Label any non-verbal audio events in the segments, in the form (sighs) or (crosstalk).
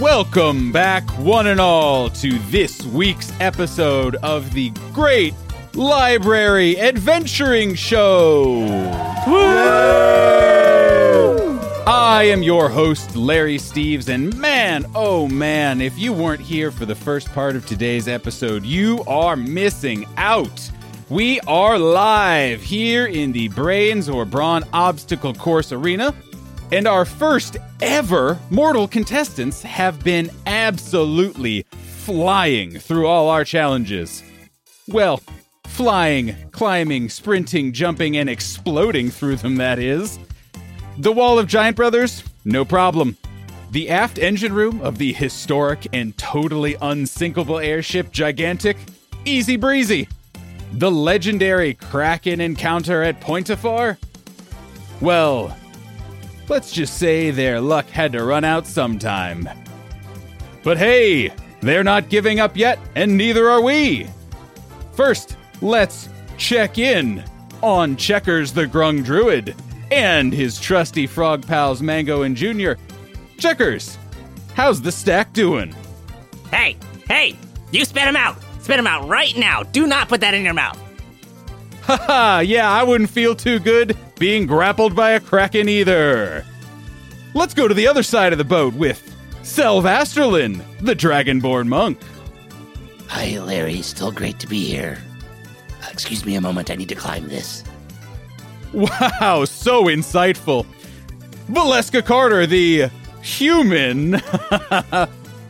Welcome back, one and all, to this week's episode of the Great Library Adventuring Show. I am your host, Larry Steves, and man, oh man, if you weren't here for the first part of today's episode, you are missing out. We are live here in the Brains or Brawn Obstacle Course Arena, and our first ever mortal contestants have been absolutely flying through all our challenges. Well, flying, climbing, sprinting, jumping, and exploding through them, that is. The Wall of Giant Brothers? No problem. The aft engine room of the historic and totally unsinkable airship Gigantic? Easy breezy. The legendary Kraken encounter at Pointefar? Well, let's just say their luck had to run out sometime. But hey, they're not giving up yet, and neither are we. First, let's check in on Checkers the Grung Druid and his trusty frog pals Mango and Junior. Checkers, how's the stack doing? Hey, hey, you spit him out. Spit him out right now. Do not put that in your mouth. Haha, (laughs) yeah, I wouldn't feel too good being grappled by a kraken either. Let's go to the other side of the boat with Selvasterlin, the Dragonborn monk. Hi, Larry. Still great to be here. Uh, excuse me a moment. I need to climb this. Wow, so insightful. Valeska Carter, the human (laughs)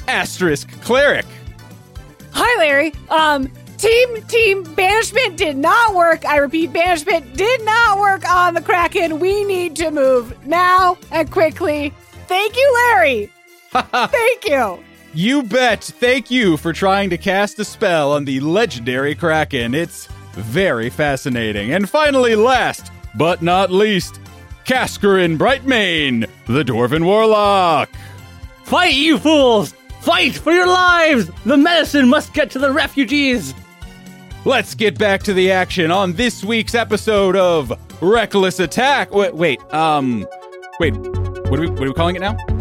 asterisk cleric. Hi, Larry. Um, team, team, banishment did not work. I repeat, banishment did not work on the Kraken. We need to move now and quickly. Thank you, Larry. (laughs) Thank you. You bet. Thank you for trying to cast a spell on the legendary Kraken. It's very fascinating. And finally, last but not least, Cascarin Brightmane, the Dwarven Warlock. Fight, you fools! Fight for your lives! The medicine must get to the refugees! Let's get back to the action on this week's episode of Reckless Attack. Wait, wait, um, wait, what are we, what are we calling it now?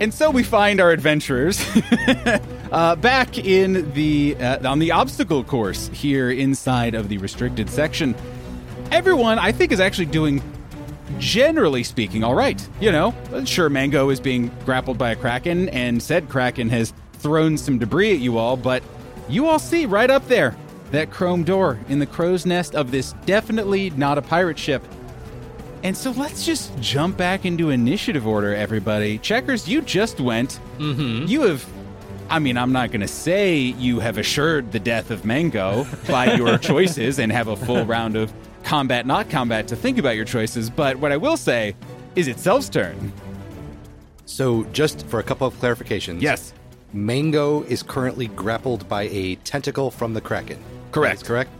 And so we find our adventurers (laughs) uh, back in the uh, on the obstacle course here inside of the restricted section. Everyone, I think, is actually doing, generally speaking, all right. You know, sure, Mango is being grappled by a kraken, and said kraken has thrown some debris at you all, but you all see right up there that chrome door in the crow's nest of this definitely not a pirate ship. And so let's just jump back into initiative order, everybody. Checkers, you just went. Mm-hmm. You have, I mean, I'm not going to say you have assured the death of Mango (laughs) by your choices and have a full round of combat, not combat to think about your choices. But what I will say is it's Self's turn. So, just for a couple of clarifications. Yes. Mango is currently grappled by a tentacle from the Kraken. Correct. Correct.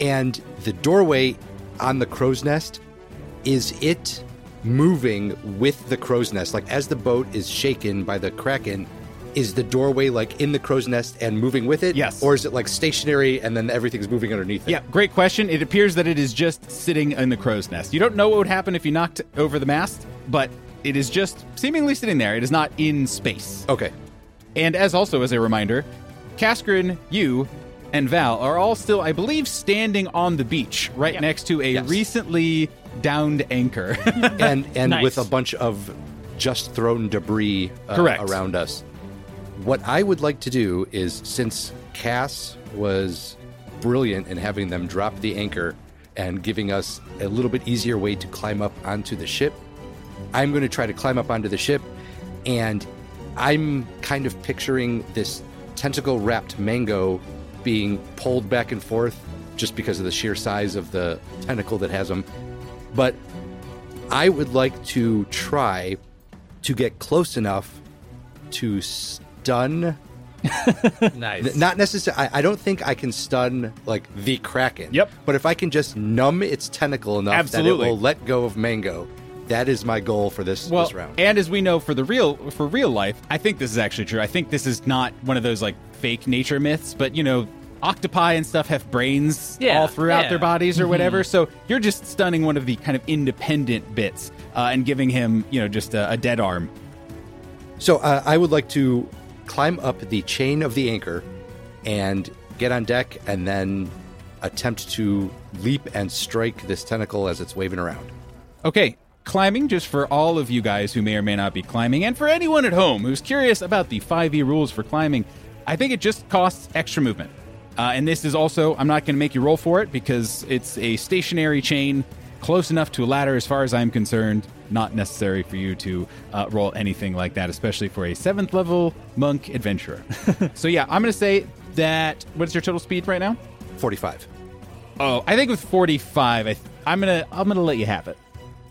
And the doorway on the crow's nest is it moving with the crow's nest? Like as the boat is shaken by the Kraken, is the doorway like in the crow's nest and moving with it? Yes. Or is it like stationary and then everything's moving underneath it? Yeah, great question. It appears that it is just sitting in the crow's nest. You don't know what would happen if you knocked over the mast, but it is just seemingly sitting there. It is not in space. Okay. And as also as a reminder, Kaskrin, you, and Val are all still, I believe, standing on the beach right next to a Yes. recently downed anchor. (laughs) And and Nice. with a bunch of just thrown debris uh, Correct. around us. What I would like to do is since Cass was brilliant in having them drop the anchor and giving us a little bit easier way to climb up onto the ship, I'm going to try to climb up onto the ship and I'm kind of picturing this tentacle wrapped mango being pulled back and forth just because of the sheer size of the tentacle that has them. But I would like to try to get close enough to stun (laughs) Nice. Not necessarily. I, I don't think I can stun like the kraken. Yep. But if I can just numb its tentacle enough Absolutely. that it will let go of Mango, that is my goal for this, Well, this round. and as we know for the real for real life, I think this is actually true. I think this is not one of those like fake nature myths, but you know, octopi and stuff have brains Yeah, all throughout yeah. their bodies or whatever. So you're just stunning one of the kind of independent bits uh, and giving him, you know, just a, a dead arm. So uh, I would like to climb up the chain of the anchor and get on deck, and then attempt to leap and strike this tentacle as it's waving around. Okay, climbing, just for all of you guys who may or may not be climbing, and for anyone at home who's curious about the 5e rules for climbing, I think it just costs extra movement. Uh, and this is also, I'm not going to make you roll for it because it's a stationary chain, close enough to a ladder as far as I'm concerned. Not necessary for you to uh, roll anything like that, especially for a seventh level monk adventurer. (laughs) so, yeah, I'm going to say that. What's your total speed right now? 45. Oh, I think with 45, I th- I'm gonna I'm gonna let you have it,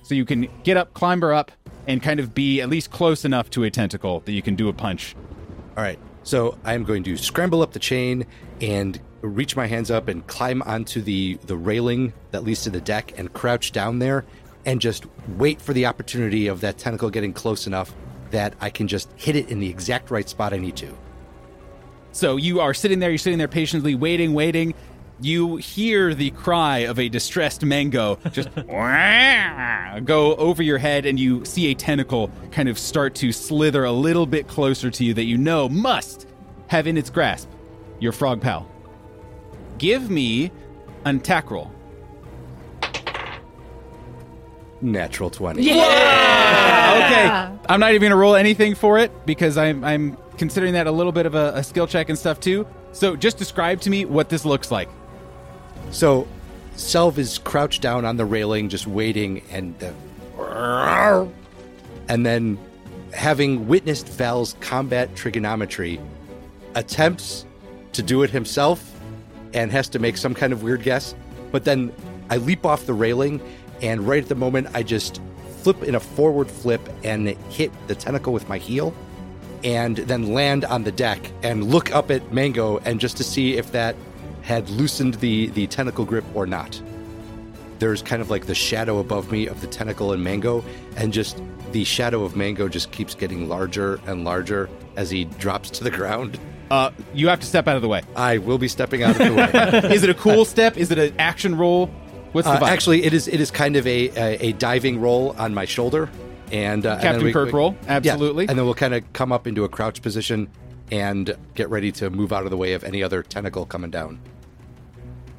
so you can get up, climber up, and kind of be at least close enough to a tentacle that you can do a punch. All right. So I'm going to scramble up the chain and reach my hands up and climb onto the, the railing that leads to the deck and crouch down there and just wait for the opportunity of that tentacle getting close enough that I can just hit it in the exact right spot I need to. So you are sitting there, you're sitting there patiently waiting, waiting. You hear the cry of a distressed mango just (laughs) (laughs) go over your head, and you see a tentacle kind of start to slither a little bit closer to you that you know must have in its grasp your frog pal. Give me an attack roll. Natural 20. Yeah. Okay, I'm not even gonna roll anything for it because I'm I'm considering that a little bit of a, a skill check and stuff too. So just describe to me what this looks like. So Selv is crouched down on the railing, just waiting, and the, and then having witnessed Val's combat trigonometry, attempts to do it himself and has to make some kind of weird guess. But then I leap off the railing, and right at the moment, I just flip in a forward flip and hit the tentacle with my heel, and then land on the deck and look up at Mango and just to see if that had loosened the the tentacle grip or not. There's kind of like the shadow above me of the tentacle and Mango, and just the shadow of Mango just keeps getting larger and larger as he drops to the ground. Uh, you have to step out of the way. I will be stepping out of the way. (laughs) Is it a cool step? Is it an action roll? What's the Uh, vibe? actually, it is it is kind of a a, a diving roll on my shoulder, and uh, and Captain we- Kirk we- roll, Yeah, absolutely. and then we'll kind of come up into a crouch position and get ready to move out of the way of any other tentacle coming down.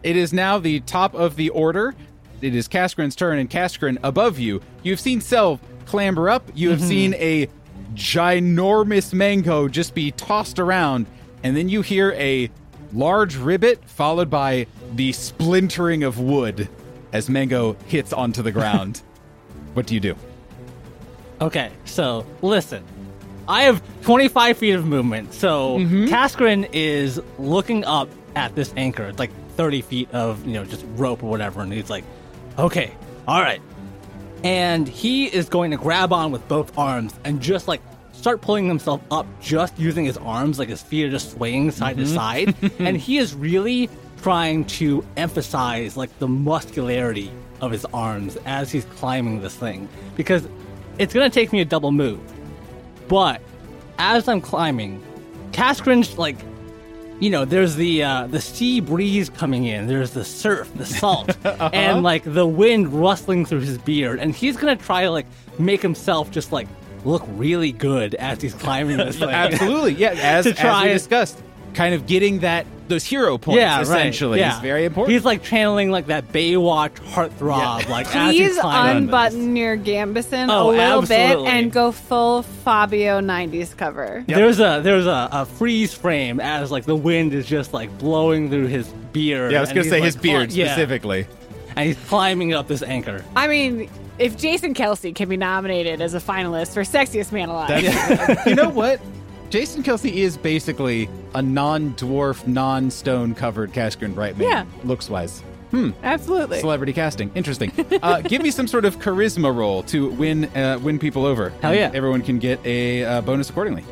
It is now the top of the order. It is Kaskrin's turn, and Kaskrin above you. You've seen Selv clamber up. You have mm-hmm. seen a ginormous mango just be tossed around, and then you hear a large ribbit followed by the splintering of wood as mango hits onto the ground. (laughs) what do you do? Okay, so listen. I have 25 feet of movement, so mm-hmm. Kaskrin is looking up at this anchor. It's like 30 feet of, you know, just rope or whatever, and he's like, okay, all right. And he is going to grab on with both arms and just like start pulling himself up just using his arms, like his feet are just swaying side to mm-hmm. side. (laughs) and he is really trying to emphasize like the muscularity of his arms as he's climbing this thing. Because it's gonna take me a double move. But as I'm climbing, Kaskrin's like you know, there's the uh, the sea breeze coming in. There's the surf, the salt, (laughs) and like the wind rustling through his beard. And he's gonna try to like make himself just like look really good as he's climbing this (laughs) thing. Absolutely, yeah. As, (laughs) To as try we and- discussed, kind of getting that those hero points. yeah, essentially, right. yeah. is very important. He's like channeling like that Baywatch heartthrob. Like as he's Please climbing. unbutton your Gambeson Oh, a little bit and go full Fabio 90s cover. There's a there's a, a freeze frame as like the wind is just like blowing through his beard. yeah, I was gonna say like, his beard cli- yeah, specifically. and he's climbing up this anchor. I mean, if Jason Kelce can be nominated as a finalist for Sexiest Man Alive, (laughs) you know what? Jason Kelce is basically a non-dwarf, non-stone covered Kaskrin Brightmane. Yeah. looks wise. Hmm. Absolutely. Celebrity casting, interesting. uh, (laughs) give me some sort of charisma roll to win uh, win people over. Hell yeah. Everyone can get a uh, bonus accordingly.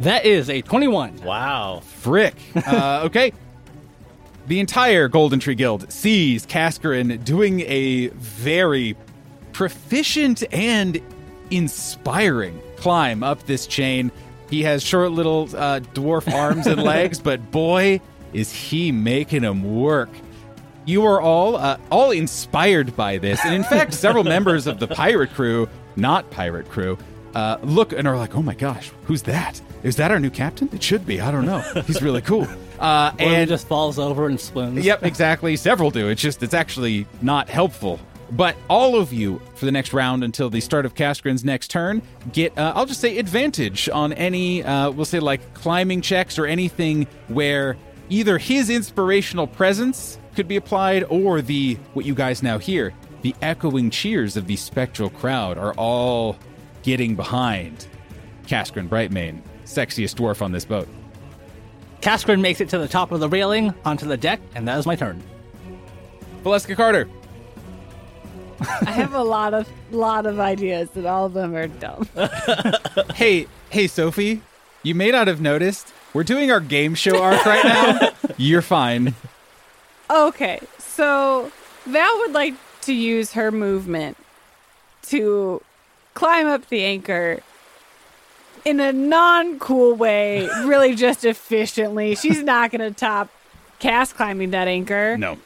That is a 21. Wow. Frick. Uh, (laughs) okay. The entire Golden Tree Guild sees Kaskarin doing a very proficient and inspiring climb up this chain. He has short little uh, dwarf (laughs) arms and legs, but boy, is he making them work. You are all uh, all inspired by this, and in fact, several members of the pirate crew, not pirate crew, uh, look and are like, "Oh my gosh, who's that? Is that our new captain? It should be. I don't know. He's really cool." (laughs) Uh, and just falls over and swoons. Yep, exactly. Several do. It's just it's actually not helpful. But all of you for the next round until the start of Kaskrin's next turn get uh, I'll just say advantage on any uh, we'll say like climbing checks or anything where either his inspirational presence could be applied or the what you guys now hear the echoing cheers of the spectral crowd are all getting behind Kaskrin Brightmane, sexiest dwarf on this boat. Kaskrin makes it to the top of the railing onto the deck, and that is my turn. Valeska Carter. (laughs) I have a lot of lot of ideas, and all of them are dumb. (laughs) Hey, hey, Sophie, you may not have noticed. We're doing our game show arc right now. (laughs) You're fine. Okay, so Val would like to use her movement to climb up the anchor in a non cool way, really just efficiently. She's not going to top cast climbing that anchor. No.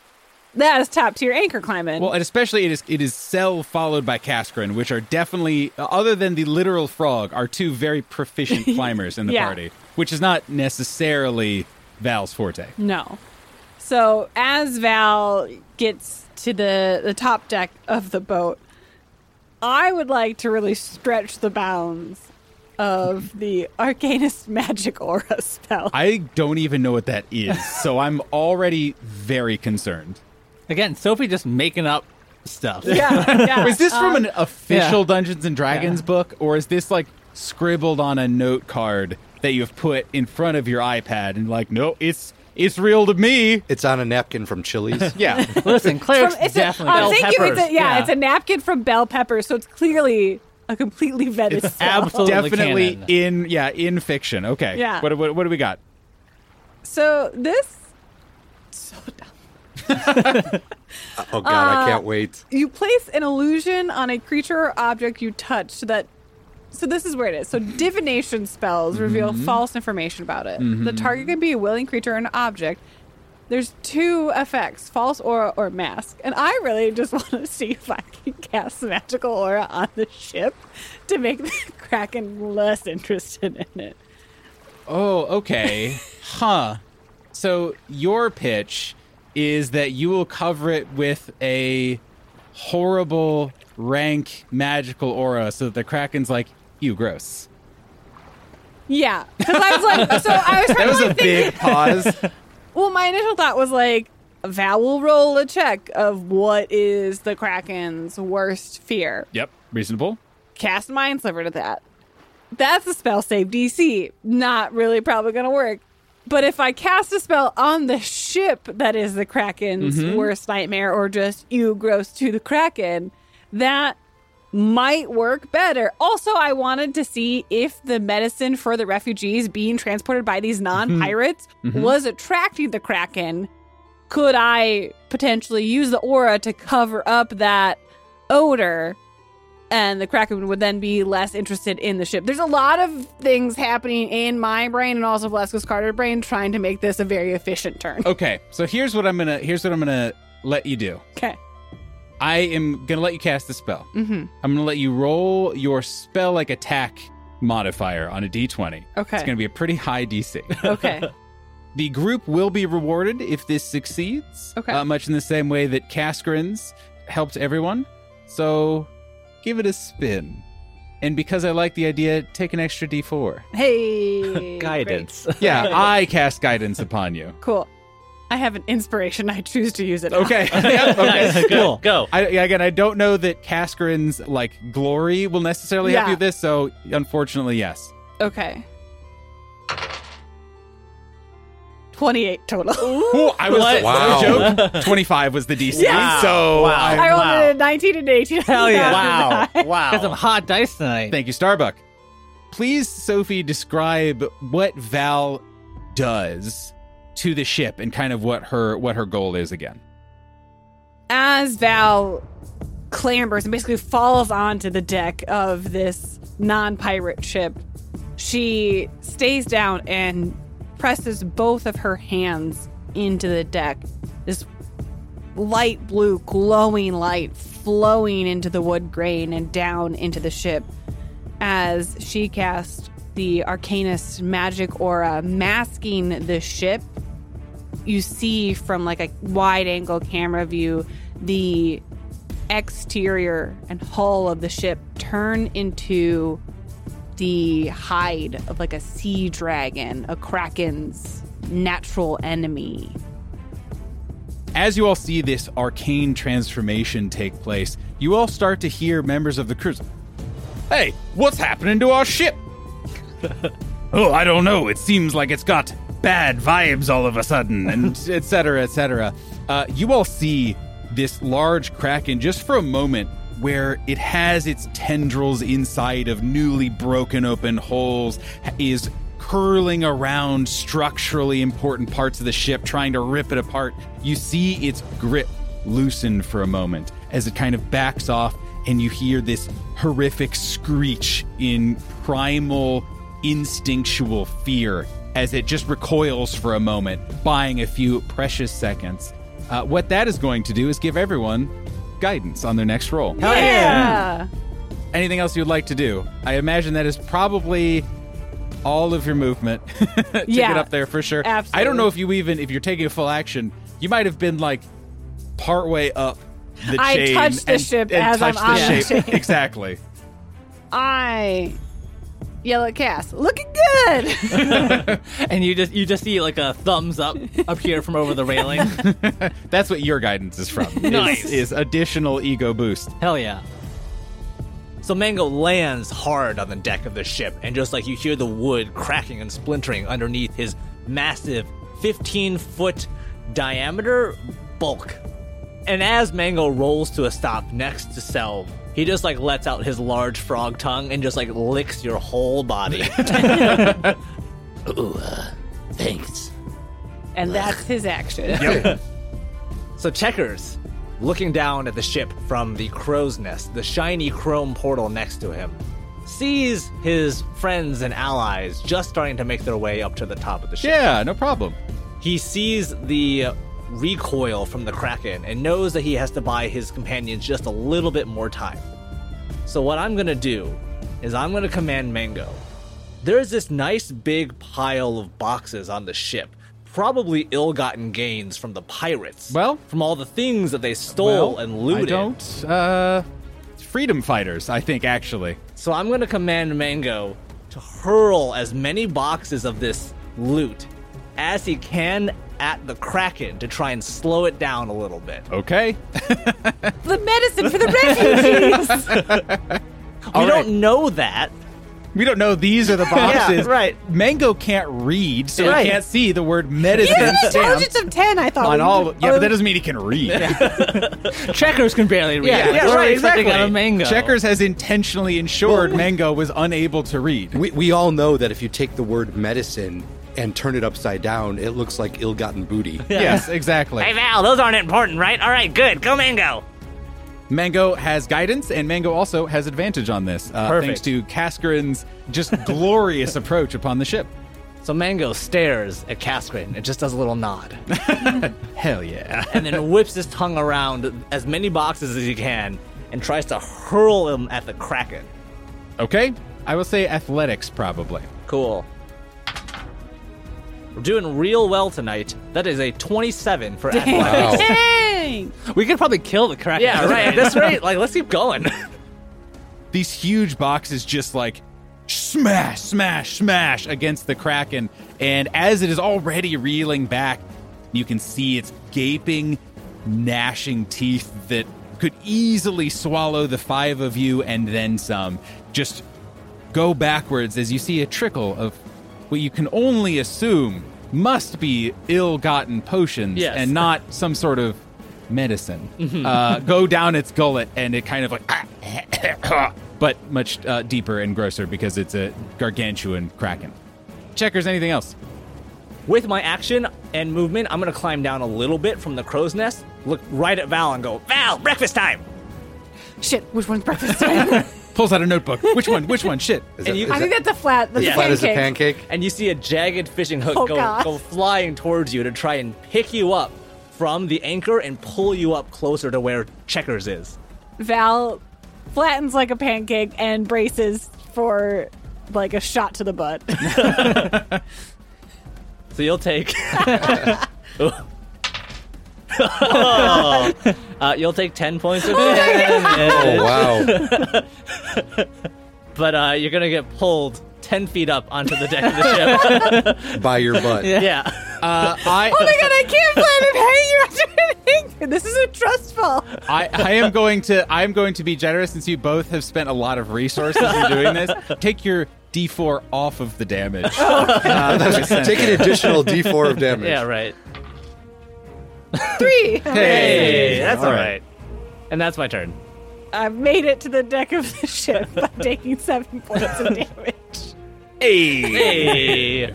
That is top tier anchor climbing. Well, and especially it is it is Cell followed by Kaskrin, which are definitely other than the literal frog, are two very proficient (laughs) climbers in the Yeah. party, which is not necessarily Val's forte. No. So as Val gets to the the top deck of the boat, I would like to really stretch the bounds of the Arcanist Magic Aura (laughs) spell. I don't even know what that is, so I'm already very concerned. Again, Sophie just making up stuff. yeah, (laughs) yeah. Is this from an um, official yeah. Dungeons and Dragons book, or is this like scribbled on a note card that you have put in front of your iPad and like, no, it's it's real to me. It's on a napkin from Chili's. (laughs) Yeah. (laughs) Listen, cleric's From- it's a, definitely oh, bell thank you. It's a, yeah, it's a napkin from Bell Pepper, so it's clearly a completely vetted It's spell. absolutely Definitely canon. in yeah, in fiction. Okay. Yeah. What, what what do we got? So this so dumb. (laughs) Oh God, I uh, can't wait. you place an illusion on a creature or object you touch so that so this is where it is. So divination spells mm-hmm. reveal false information about it. The mm-hmm. target can be a willing creature or an object. There's two effects false aura or mask. And i really just (laughs) want to see if i can cast magical aura on the ship to make the (laughs) kraken less interested in it. Oh, okay. huh. So your pitch is that you will cover it with a horrible rank magical aura so that the Kraken's like, you gross. yeah because i was like (laughs) so i was trying That was to a like, big pause. (laughs) Well, my initial thought was like, Val will roll a check of what is the Kraken's worst fear. Yep, reasonable. Cast Mind Sliver to that. That's a spell save DC. Not really probably going to work. But if I cast a spell on the ship that is the Kraken's mm-hmm. worst nightmare, or just you gross to the Kraken, that might work better. Also, I wanted to see if the medicine for the refugees being transported by these mm-hmm. non pirates mm-hmm. was attracting the Kraken. Could I potentially use the aura to cover up that odor? And the Kraken would then be less interested in the ship. There's a lot of things happening in my brain and also Valeska Carter's brain trying to make this a very efficient turn. Okay, so here's what I'm gonna here's what I'm gonna let you do. Okay. I am gonna let you cast the spell. Mm-hmm. I'm gonna let you roll your spell like attack modifier on a d20. Okay. It's gonna be a pretty high DC. (laughs) Okay. The group will be rewarded if this succeeds. Okay. Uh, much in the same way that Kaskrins helped everyone. So give it a spin. And because I like the idea, take an extra d4. hey. (laughs) Guidance. Yeah, (laughs) I cast guidance upon you. Cool. I have an inspiration. I choose to use it. now. Okay. (laughs) Yep, okay. Go. Go. I, again, I don't know that Kaskrin's like glory will necessarily help Yeah. you with this, so unfortunately, yes. Okay. 28 total. Ooh, I was What? Wow. joke. Twenty five was the DC. Yes! So Wow. I- I rolled Wow. a 19 and 18. Hell yeah. (laughs) Wow. Got Wow. some hot dice tonight. thank you, Starbuck. please, Sophie, describe what Val does to the ship and kind of what her what her goal is again. As Val clambers and basically falls onto the deck of this non-pirate ship, she stays down and presses both of her hands into the deck. This light blue, glowing light flowing into the wood grain and down into the ship as she casts the Arcanist magic aura, masking the ship. You see from like a wide angle camera view the exterior and hull of the ship turn into the hide of like a sea dragon, a kraken's natural enemy. As you all see this arcane transformation take place, you all start to hear members of the crew. Hey, what's happening to our ship? (laughs) oh, I don't know. It seems like it's got bad vibes all of a sudden, and (laughs) etc. etc. Uh, you all see this large kraken just for a moment where it has its tendrils inside of newly broken open holes is curling around structurally important parts of the ship trying to rip it apart. You see its grip loosen for a moment as it kind of backs off and you hear this horrific screech in primal instinctual fear as it just recoils for a moment buying a few precious seconds. Uh, what that is going to do is give everyone guidance on their next roll. yeah. Anything else you'd like to do? I imagine that is probably all of your movement (laughs) to Yeah, get up there for sure. Absolutely. I don't know if you even if you're taking a full action, you might have been like partway up the I chain touched the and, ship and as I'm touched on the the shape. (laughs) chain. exactly. I yell cast. Looking good. (laughs) and you just you just see like a thumbs up up here from over the railing. (laughs) That's what your guidance is from. is- Nice. is additional ego boost. Hell yeah. So Mango lands hard on the deck of the ship, and just like you hear the wood cracking and splintering underneath his massive 15 foot diameter bulk. And as Mango rolls to a stop next to Selv, he just like lets out his large frog tongue and just like licks your whole body. (laughs) Ooh, uh, thanks. and that's his action. Yep. (laughs) So Checkers, looking down at the ship from the crow's nest, the shiny chrome portal next to him, sees his friends and allies just starting to make their way up to the top of the ship. Yeah, no problem. He sees the recoil from the Kraken and knows that he has to buy his companions just a little bit more time. So what I'm gonna do is I'm gonna command Mango. There's this nice big pile of boxes on the ship, probably ill-gotten gains from the pirates. Well- from all the things that they stole Well, and looted. I don't. Uh, freedom fighters, I think actually. So I'm going to command Mango to hurl as many boxes of this loot as he can at the Kraken to try and slow it down a little bit. Okay. (laughs) the medicine for the refugees. (laughs) we right. don't know that. We don't know these are the (laughs) boxes. right. Mango can't read, so Right. he can't see the word medicine He has an stamped intelligence of 10, I thought. on we all. would- Yeah, but that doesn't mean he can read. Checkers can barely read. Yeah, yeah, right, exactly. out of Mango? Checkers has intentionally ensured Mango was unable to read. We, we all know that if you take the word medicine and turn it upside down, it looks like ill-gotten booty. (laughs) Yes, exactly. Hey, Val, those aren't important, right? All right, good. Go, Mango. Mango has guidance, and Mango also has advantage on this, uh, Perfect. thanks to Kaskarin's just (laughs) glorious approach upon the ship. So Mango stares at Kaskrin and just does a little nod. (laughs) Hell yeah. and then whips his tongue around as many boxes as he can and tries to hurl them at the Kraken. Okay, I will say athletics probably. Cool. We're doing real well tonight. That is a 27 for athletics. Wow. Dang! We could probably kill the Kraken. Yeah, right. At (laughs) this rate, like, let's keep going. (laughs) These huge boxes just like smash, smash, smash against the Kraken. And as it is already reeling back, you can see its gaping, gnashing teeth that could easily swallow the five of you and then some. Just go backwards as you see a trickle of what you can only assume must be ill gotten potions Yes. and not some sort of medicine. (laughs) Uh, go down its gullet and it kind of like (coughs) but much uh, deeper and grosser because it's a gargantuan kraken. Checkers, anything else? With my action and movement, I'm gonna climb down a little bit from the crow's nest, look right at Val, and go, Val, breakfast time. Shit, which one's breakfast time? (laughs) Pulls out a notebook. Which one? Which one? Shit. Is that- you- is I think that- that's a flat. That's as a flat as a pancake. pancake? And you see a jagged fishing hook Oh, go, God. go flying towards you to try and pick you up from the anchor and pull you up closer to where Checkers is. Val flattens like a pancake and braces for like a shot to the butt. (laughs) So you'll take. (laughs) (laughs) (laughs) uh, you'll take 10 points of damage. Oh wow! (laughs) But uh, you're going to get pulled 10 feet up onto the deck of the ship. (laughs) By your butt. yeah. Uh, I, oh my god, I can't plan it. Hey, you have to. This isn't trustful. I, I am going to I am going to be generous since you both have spent a lot of resources in doing this. Take your D4 off of the damage. Uh, that was sent Take an additional D4 of damage. Yeah, right. (laughs) Three. Hey, that's all all right. right. And that's my turn. I've made it to the deck of the ship by (laughs) taking seven points of damage. Hey.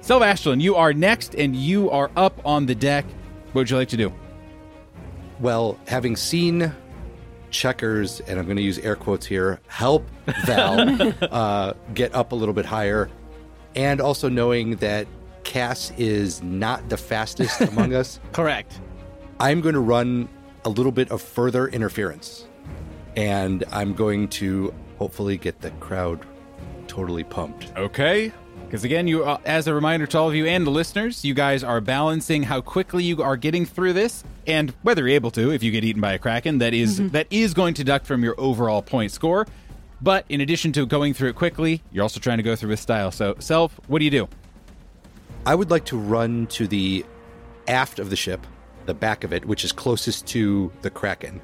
Selva Ashland, you are next, and you are up on the deck. What would you like to do? Well, having seen checkers, and I'm going to use air quotes here, help Val (laughs) uh, get up a little bit higher, and also knowing that Cass is not the fastest among (laughs) us, Correct. I'm going to run a little bit of further interference. And I'm going to hopefully get the crowd totally pumped. Okay. Because again, you, uh, as a reminder to all of you and the listeners, you guys are balancing how quickly you are getting through this, and whether you're able to. If you get eaten by a kraken, that is- that is going to deduct from your overall point score. But in addition to going through it quickly, you're also trying to go through with style. So, self, what do you do? I would like to run to the aft of the ship, the back of it, which is closest to the Kraken.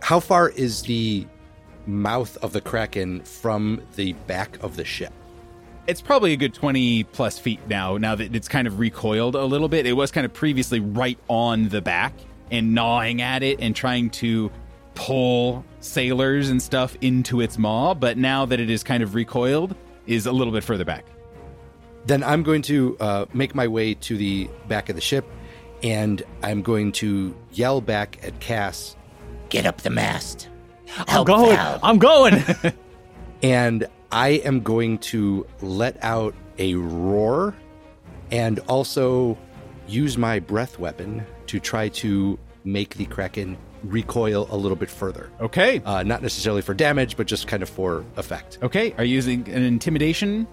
How far is the mouth of the Kraken from the back of the ship? It's probably a good 20 plus feet now, now that it's kind of recoiled a little bit. It was kind of previously right on the back and gnawing at it and trying to pull sailors and stuff into its maw, but now that it is kind of recoiled, is a little bit further back. Then I'm going to uh, make my way to the back of the ship, and I'm going to yell back at Cass, Get up the mast. I'm going. Val. I'm going. (laughs) (laughs) and I am going to let out a roar and also use my breath weapon to try to make the Kraken recoil a little bit further. Okay. Uh, not necessarily for damage, but just kind of for effect. Okay. Are you using an intimidation?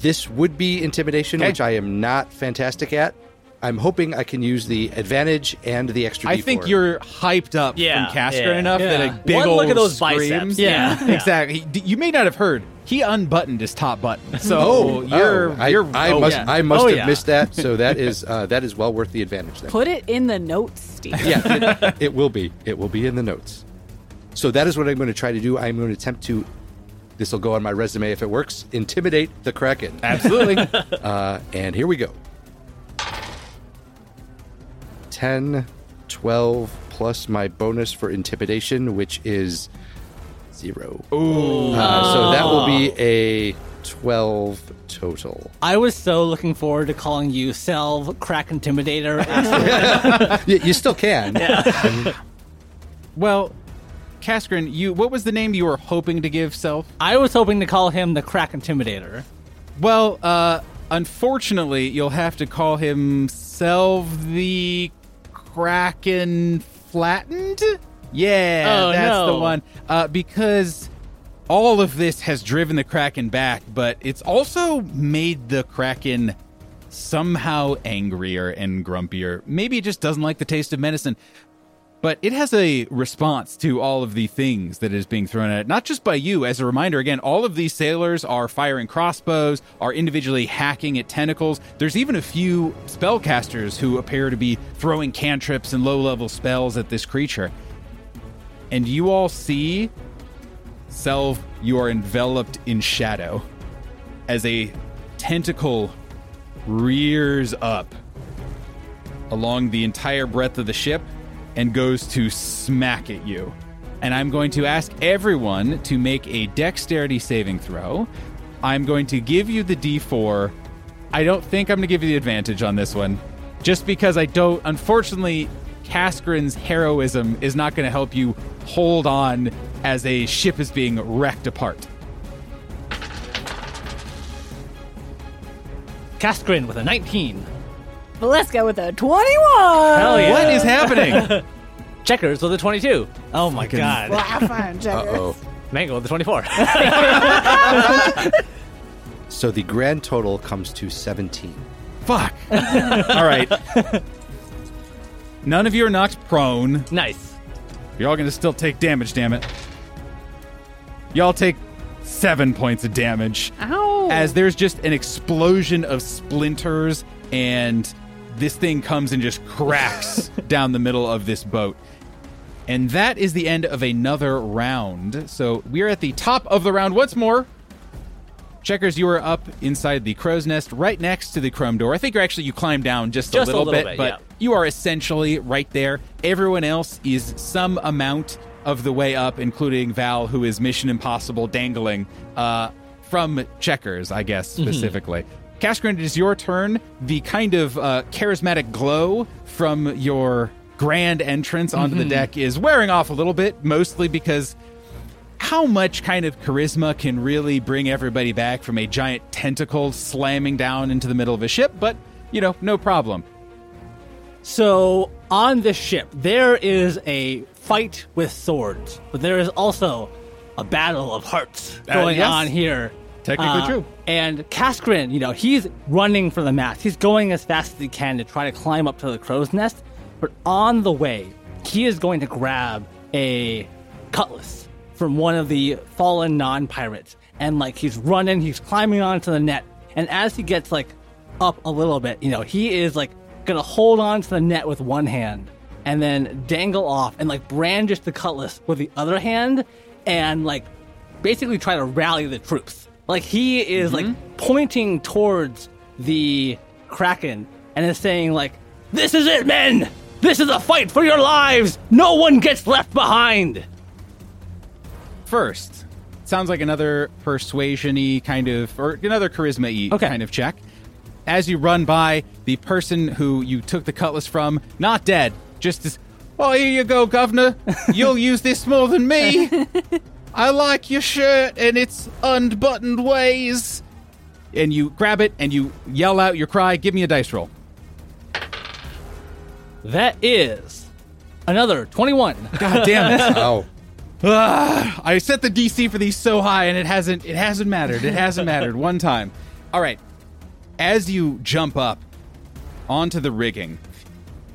This would be intimidation, Okay. which I am not fantastic at. I'm hoping I can use the advantage and the extra I D4. think you're hyped up Yeah, from Casker yeah. enough that a big One old look at those scream- biceps. Yeah. Yeah. (laughs) exactly. You may not have heard. He unbuttoned his top button, (laughs) so Oh, you're oh, I, you're. I oh, must yeah. I must Oh, have yeah. missed that. So that (laughs) is uh, that is well worth the advantage. Then. Put it in the notes, Steve. yeah, it, it will be. It will be in the notes. So that is what I'm going to try to do. I'm going to attempt to. This will go on my resume if it works. Intimidate the Kraken. Absolutely. (laughs) Uh, and here we go. 10, 12 plus my bonus for intimidation, which is zero. Ooh. Uh, so that will be a 12 total. I was so looking forward to calling you Selv Crack Intimidator. (laughs) after- you still can. (laughs) Well, Kaskrin, you what was the name you were hoping to give self? I was hoping to call him the Crack Intimidator. Well, uh unfortunately, you'll have to call him Selv the Kraken Flattened? Yeah, Oh, that's no. the one. Uh because all of this has driven the Kraken back, but it's also made the Kraken somehow angrier and grumpier. Maybe it just doesn't like the taste of medicine. But it has a response to all of the things that is being thrown at it, not just by you. As a reminder, again, all of these sailors are firing crossbows, are individually hacking at tentacles. There's even a few spellcasters who appear to be throwing cantrips and low level spells at this creature. And you all see, Selv, you are enveloped in shadow as a tentacle rears up along the entire breadth of the ship and goes to smack at you. and I'm going to ask everyone to make a dexterity saving throw. I'm going to give you the d4. I don't think I'm going to give you the advantage on this one, just because I don't. Unfortunately, Kaskrin's heroism is not going to help you hold on as a ship is being wrecked apart. Kaskrin with a 19. Valeska with a 21. Hell yeah. What is (laughs) happening? Checkers with a 22. Oh my god. Well, have fun, Uh checkers. oh. Mango with a 24. (laughs) (laughs) So the grand total comes to 17. Fuck. All right. None of you are knocked prone. nice. You're all going to still take damage, damn it. Y'all take seven points of damage Ow. as there's just an explosion of splinters and this thing comes and just cracks (laughs) down the middle of this boat. And that is the end of another round. So we're at the top of the round once more. Checkers, you are up inside the crow's nest, right next to the chrome door. I think you're actually you climbed down just, Just a a little, little bit, bit, but yeah. you are essentially right there. Everyone else is some amount of the way up, including Val, who is Mission Impossible dangling uh, from Checkers, I guess Mm-hmm. Kaskrin, it is your turn. The kind of uh, charismatic glow from your grand entrance onto Mm-hmm. the deck is wearing off a little bit, mostly because how much kind of charisma can really bring everybody back from a giant tentacle slamming down into the middle of a ship? But, you know, no problem. So on this ship, there is a fight with swords, but there is also a battle of hearts Uh, going yes. on here. Technically Uh, true. And Kaskrin, you know, he's running for the mast. He's going as fast as he can to try to climb up to the crow's nest. But on the way, he is going to grab a cutlass from one of the fallen non-pirates, and like he's running, he's climbing onto the net, and as he gets like up a little bit, you know, he is like gonna hold on to the net with one hand and then dangle off and like brandish the cutlass with the other hand and like basically try to rally the troops. Like he is like mm-hmm. pointing towards the Kraken and is saying like, "This is it, men! This is a fight for your lives! No one gets left behind!" First, sounds like another persuasion-y kind of, or another charisma-y Okay. kind of check. As you run by the person who you took the cutlass from, not dead, just as, oh, here you go, governor. (laughs) You'll use this more than me. (laughs) I like your shirt and its unbuttoned ways. And you grab it and you yell out your cry. Give me a dice roll. That is another 21. God damn it. (laughs) Ow. Ah, I set the DC for these so high, and it hasn't. It hasn't mattered. It hasn't mattered one time. All right. As you jump up onto the rigging,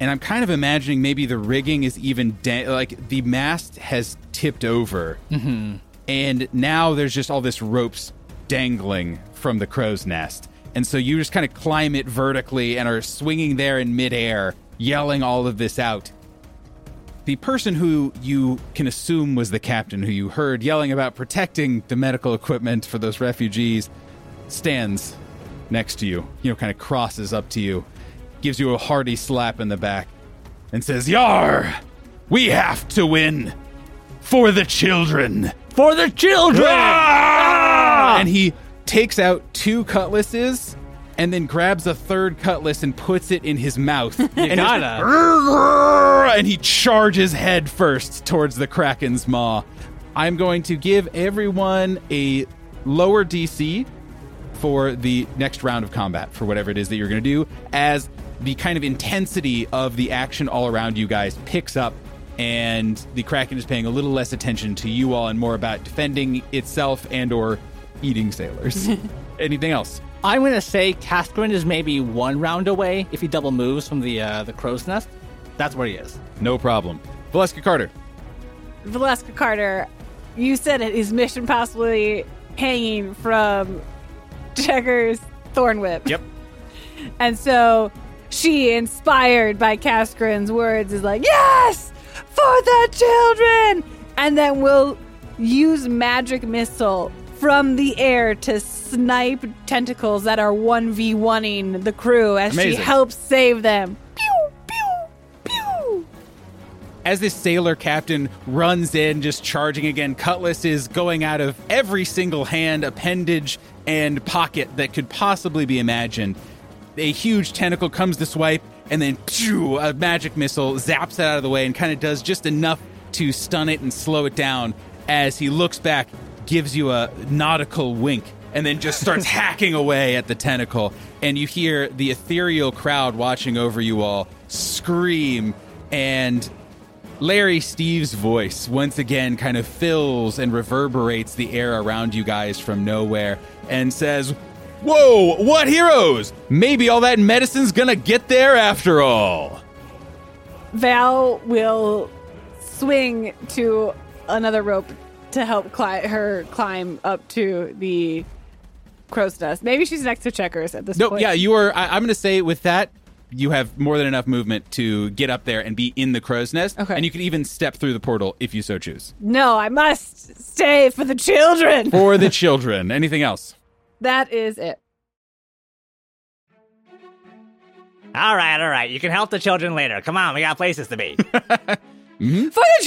and I'm kind of imagining maybe the rigging is even da- like the mast has tipped over, mm-hmm. and now there's just all this ropes dangling from the crow's nest, and so you just kind of climb it vertically and are swinging there in midair, yelling all of this out. The person who you can assume was the captain who you heard yelling about protecting the medical equipment for those refugees stands next to you, you know, kind of crosses up to you, gives you a hearty slap in the back, and says, Yar! We have to win! For the children! For the children! Ah! And he takes out two cutlasses and then grabs a third cutlass and puts it in his mouth. (laughs) And gotta. (laughs) and he charges head first towards the Kraken's maw. I'm going to give everyone a lower DC for the next round of combat for whatever it is that you're going to do as the kind of intensity of the action all around you guys picks up and the kraken is paying a little less attention to you all and more about defending itself and or eating sailors (laughs) anything else I'm gonna say Kaskrin is maybe one round away if he double moves from the uh, the crow's nest. That's where he is. no problem Valeska Carter Valeska Carter, you said it is mission possibly hanging from Checkers Thorn Whip. yep And so she, inspired by Kaskrin's words, is like, Yes! For the children! And then we'll use magic missile from the air to snipe tentacles that are 1v1ing the crew as Amazing. she helps save them. Pew! Pew! Pew! as this sailor captain runs in, just charging again, Cutlass is going out of every single hand, appendage, and pocket that could possibly be imagined. A huge tentacle comes to swipe, and then phew, a magic missile zaps it out of the way and kind of does just enough to stun it and slow it down as he looks back, gives you a nautical wink, and then just starts (laughs) hacking away at the tentacle. And you hear the ethereal crowd watching over you all scream, and Larry Steve's voice once again kind of fills and reverberates the air around you guys from nowhere and says, Whoa, what heroes? Maybe all that medicine's gonna get there after all. Val will swing to another rope to help cli- her climb up to the crow's nest. Maybe she's next to Checkers at this No, point. yeah, you are. I, I'm gonna say with that, you have more than enough movement to get up there and be in the crow's nest. Okay. And you can even step through the portal if you so choose. No, I must stay for the children. For the (laughs) children. Anything else? That is it. All right, all right. You can help the children later. Come on, we got places to be. (laughs) Mm-hmm. For the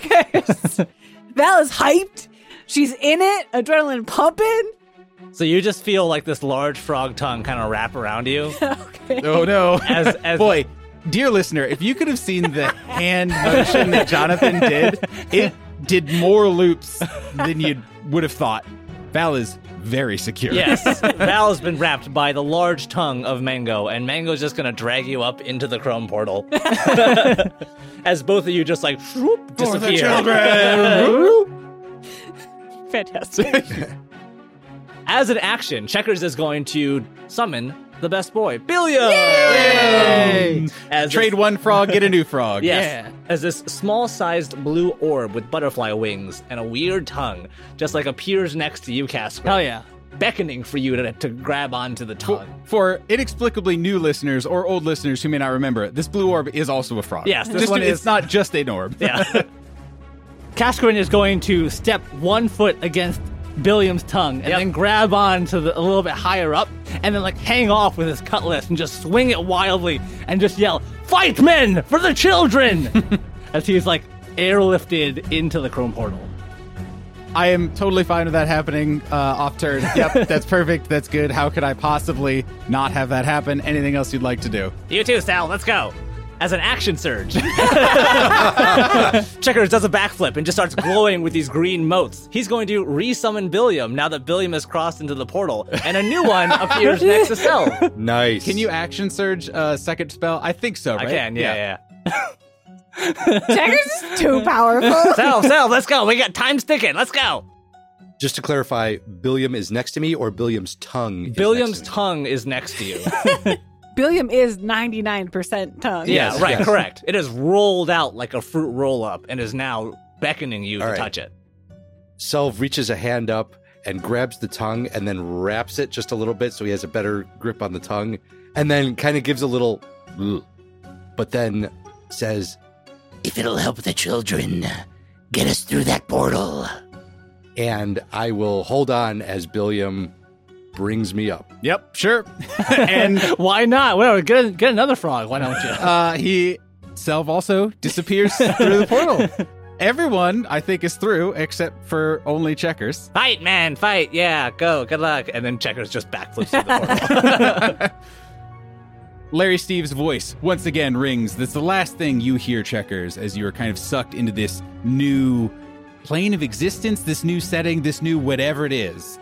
children, Checkers. (laughs) Val is hyped. She's in it, adrenaline pumping. so you just feel like this large frog tongue kind of wrap around you. (laughs) Okay. Oh no. As- as- Boy, dear listener, if you could have seen the hand motion that Jonathan did, it did more loops than you would have thought. Val is very secure. Yes, (laughs) Val has been wrapped by the large tongue of Mango, and Mango's just gonna drag you up into the Chrome portal. (laughs) As both of you just like whoop, disappear. (laughs) Fantastic. As an action, Checkers is going to summon the best boy, Billiam. As this- Trade one frog, get a new frog. (laughs) Yes. As this small sized blue orb with butterfly wings and a weird tongue just like appears next to you, Casper. Hell yeah. Beckoning for you to, to grab onto the tongue. for inexplicably new listeners or old listeners who may not remember, this blue orb is also a frog. Yes, this Just- one it's is- not just an orb. Yeah. (laughs) Kaskrin is going to step one foot against Billiam's tongue and Yep. then grab on to the, a little bit higher up and then like hang off with his cutlass and just swing it wildly and just yell, Fight men for the children! (laughs) As he's like airlifted into the chrome portal. I am totally fine with that happening uh, off turn. (laughs) Yep, that's perfect. That's good. How could I possibly not have that happen? Anything else you'd like to do? you too, Sal. Let's go. As an action surge, (laughs) Checkers does a backflip and just starts glowing with these green motes. He's going to resummon Billiam now that Billiam has crossed into the portal, and a new one (laughs) appears next to Sel. Nice. Can you action surge uh, second spell? I think so, right? I can, yeah, yeah. Checkers is too powerful. (laughs) Sal, Sal, let's go. We got time sticking. Let's go. Just to clarify, Billiam is next to me, or Billiam's tongue. is Billiam's next to me? tongue is next to you. Billiam is 99% tongue. Yeah, Yes, right, yes. correct. It is rolled out like a fruit roll up and is now beckoning you All to right. touch it. Selv reaches a hand up and grabs the tongue, and then wraps it just a little bit so he has a better grip on the tongue, and then kind of gives a little, but then says, If it'll help the children, get us through that portal. and I will hold on as Billiam brings me up. Yep, sure. (laughs) and (laughs) Why not? Well, get, get another frog. Why don't you? (laughs) uh, he Selv also disappears through the portal. Everyone, I think, is through except for only Checkers. Fight, man, fight. Yeah, go. Good luck. And then Checkers just backflips through the portal. Larry Steve's voice once again rings. That's the last thing you hear, Checkers, as you are kind of sucked into this new plane of existence, this new setting, this new whatever it is.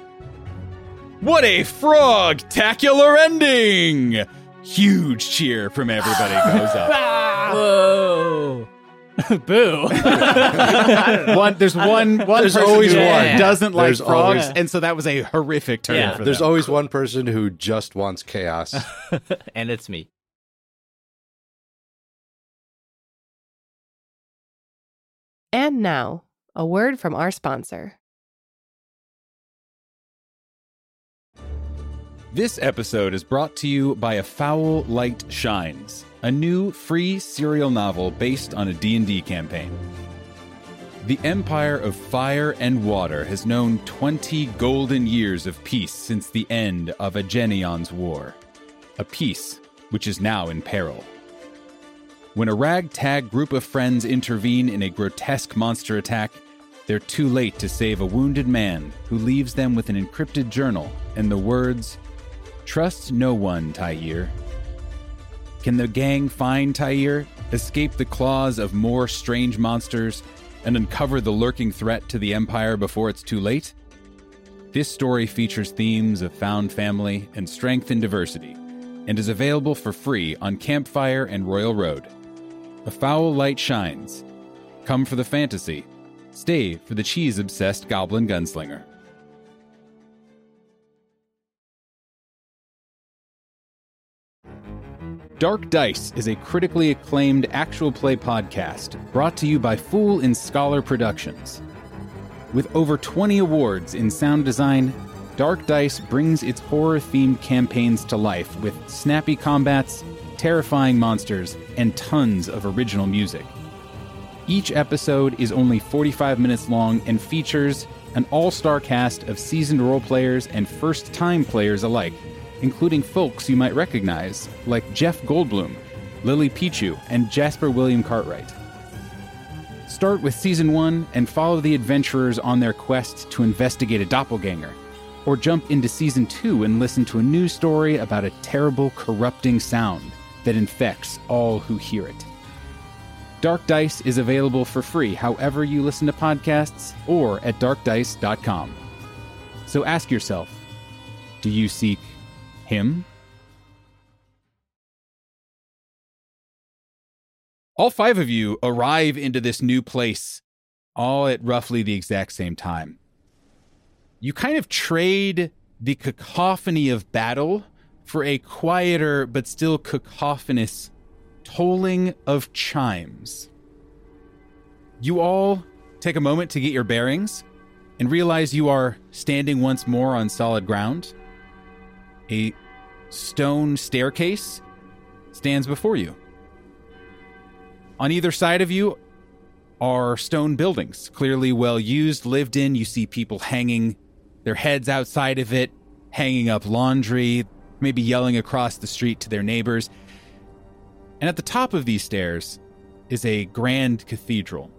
What a frog-tacular ending! Huge cheer from everybody goes up. (laughs) Whoa. (laughs) Boo. (laughs) one, there's one, one There's person always who one. doesn't like There's frogs, always- and so that was a horrific turn Yeah, for There's them. always one person who just wants chaos. and it's me. And now, a word from our sponsor. This episode is brought to you by A Foul Light Shines, a new free serial novel based on a D&D campaign. The Empire of Fire and Water has known 20 golden years of peace since the end of Agenion's War, a peace which is now in peril. When a ragtag group of friends intervene in a grotesque monster attack, they're too late to save a wounded man who leaves them with an encrypted journal and the words, Trust no one, Tyir. Can the gang find Tyir, escape the claws of more strange monsters, and uncover the lurking threat to the Empire before it's too late? This story features themes of found family and strength and diversity, and is available for free on Campfire and Royal Road. A foul light shines. Come for the fantasy. Stay for the cheese obsessed goblin gunslinger. Dark Dice is a critically acclaimed actual play podcast brought to you by Fool and Scholar Productions. With over 20 awards in sound design, Dark Dice brings its horror themed campaigns to life with snappy combats, terrifying monsters, and tons of original music. Each episode is only 45 minutes long and features an all star cast of seasoned role players and first time players alike, including folks you might recognize, like Jeff Goldblum, Lily Pichu, and Jasper William Cartwright. Start with Season 1 and follow the adventurers on their quest to investigate a doppelganger. Or jump into Season 2 and listen to a new story about a terrible, corrupting sound that infects all who hear it. Dark Dice is available for free however you listen to podcasts or at darkdice.com. So ask yourself do you seek him? All five of you arrive into this new place all at roughly the exact same time. You kind of trade the cacophony of battle for a quieter but still cacophonous tolling of chimes. You all take a moment to get your bearings and realize you are standing once more on solid ground. A stone staircase stands before you. On either side of you are stone buildings, clearly well used, lived in. You see people hanging their heads outside of it, hanging up laundry, maybe yelling across the street to their neighbors. And at the top of these stairs is a grand cathedral.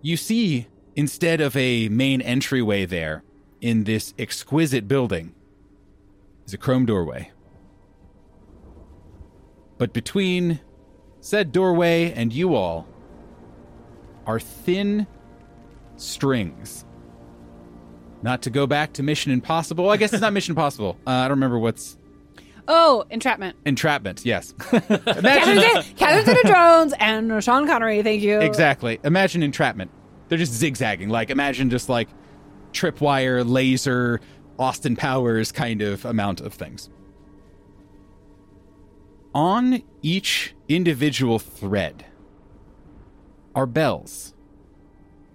You see, instead of a main entryway there, in this exquisite building, is a chrome doorway. But between said doorway and you all are thin strings. Not to go back to Mission Impossible. I guess it's not Mission Impossible. Uh, I don't remember what's Oh, entrapment. entrapment. Yes. (laughs) Imagine Catherine Zeta-Jones and Sean Connery. Thank you. exactly. Imagine entrapment. They're just zigzagging. Like imagine just like tripwire, laser, Austin Powers kind of amount of things. On each individual thread are bells.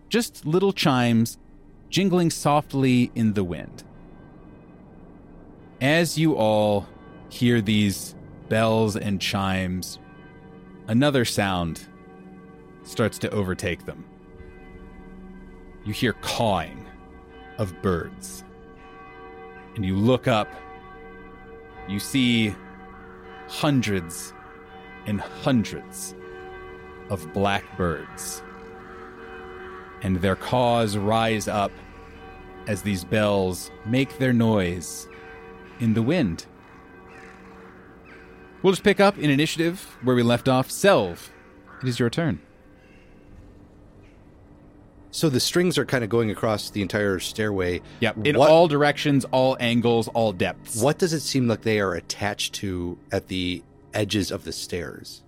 Just little chimes jingling softly in the wind. As you all hear these bells and chimes, another sound starts to overtake them. You hear cawing of birds. And you look up, you see hundreds and hundreds of blackbirds. And their caws rise up as these bells make their noise in the wind. We'll just pick up in initiative where we left off. Selv, it is your turn. So the strings are kind of going across the entire stairway. Yep, in What- all directions, all angles, all depths. What does it seem like they are attached to at the edges of the stairs?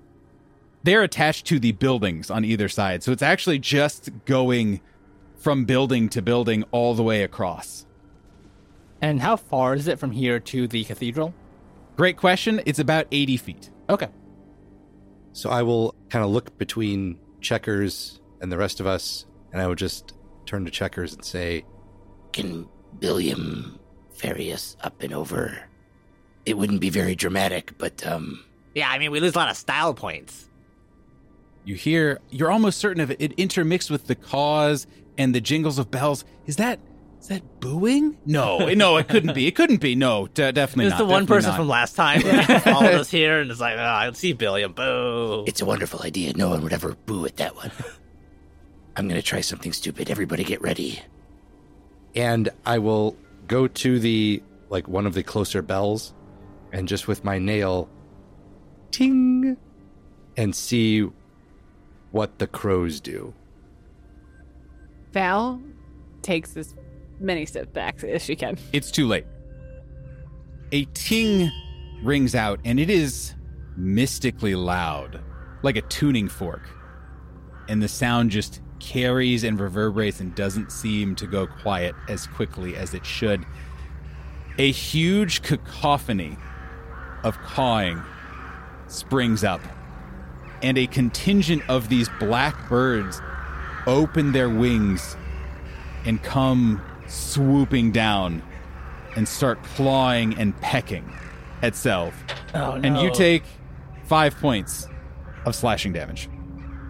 They're attached to the buildings on either side, so it's actually just going from building to building all the way across. And how far is it from here to the cathedral? Great question. It's about 80 feet. Okay. So I will kind of look between Checkers and the rest of us, and I would just turn to Checkers and say, Can Billiam ferry us up and over? It wouldn't be very dramatic, but um, Yeah, I mean, we lose a lot of style points. You hear, you're almost certain of it, it intermixed with the caws and the jingles of bells. Is that Is that booing? No, no, it couldn't be. It couldn't be. No, de- definitely It's not. the one person not. from last time (laughs) that followed us here and is like, oh, I see Billiam. Boo. It's a wonderful idea. No one would ever boo at that one. (laughs) I'm gonna try something stupid. Everybody get ready. and I will go to the like one of the closer bells and just with my nail ting and see what the crows do. Val takes as many steps back as she can. It's too late. A ting rings out, and it is mystically loud, like a tuning fork. And the sound just carries and reverberates and doesn't seem to go quiet as quickly as it should. A huge cacophony of cawing springs up, and a contingent of these black birds open their wings and come swooping down and start clawing and pecking at Selv. Oh, And you take five points of slashing damage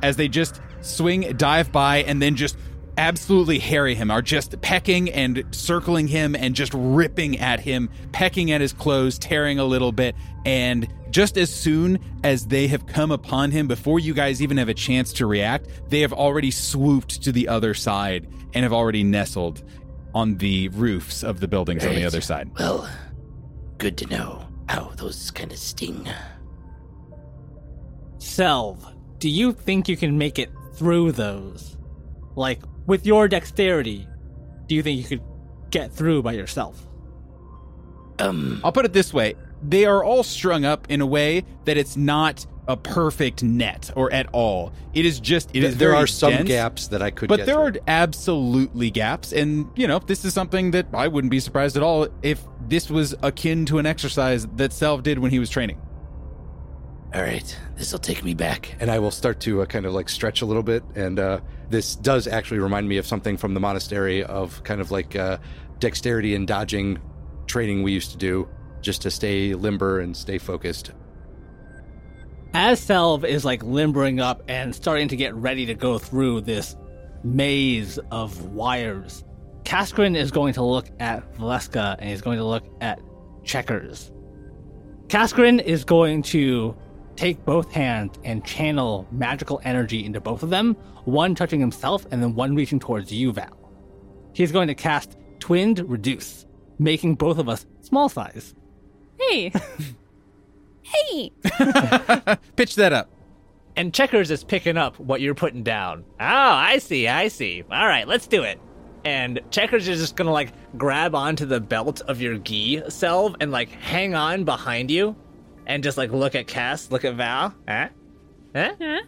as they just swing, dive by, and then just absolutely harry him, are just pecking and circling him and just ripping at him, pecking at his clothes, tearing a little bit. And just as soon as they have come upon him, before you guys even have a chance to react, they have already swooped to the other side and have already nestled on the roofs of the buildings on the other side. Well, good to know. Ow, those kind of sting. Selv, do you think you can make it through those? Like, with your dexterity, do you think you could get through by yourself? Um, I'll put it this way they are all strung up in a way that it's not a perfect net or at all. It is just it is there are some dense, gaps that I could but get there through. are absolutely gaps and you know this is something that I wouldn't be surprised at all if this was akin to an exercise that Selv did when he was training. All right, this'll take me back. and I will start to uh, kind of like stretch a little bit. And uh, this does actually remind me of something from the monastery of kind of like uh, dexterity and dodging training we used to do just to stay limber and stay focused. As Selv is like limbering up and starting to get ready to go through this maze of wires, Kaskrin is going to look at Valeska and he's going to look at Checkers. Kaskrin is going to take both hands and channel magical energy into both of them, one touching himself and then one reaching towards you, Val. He's going to cast Twinned Reduce, making both of us small size. Hey. (laughs) hey. (laughs) Pitch that up. And Checkers is picking up what you're putting down. Oh, I see, I see. All right, let's do it. And Checkers is just gonna like grab onto the belt of your gi self and like hang on behind you and just like look at Cass, look at Val. Huh? Huh?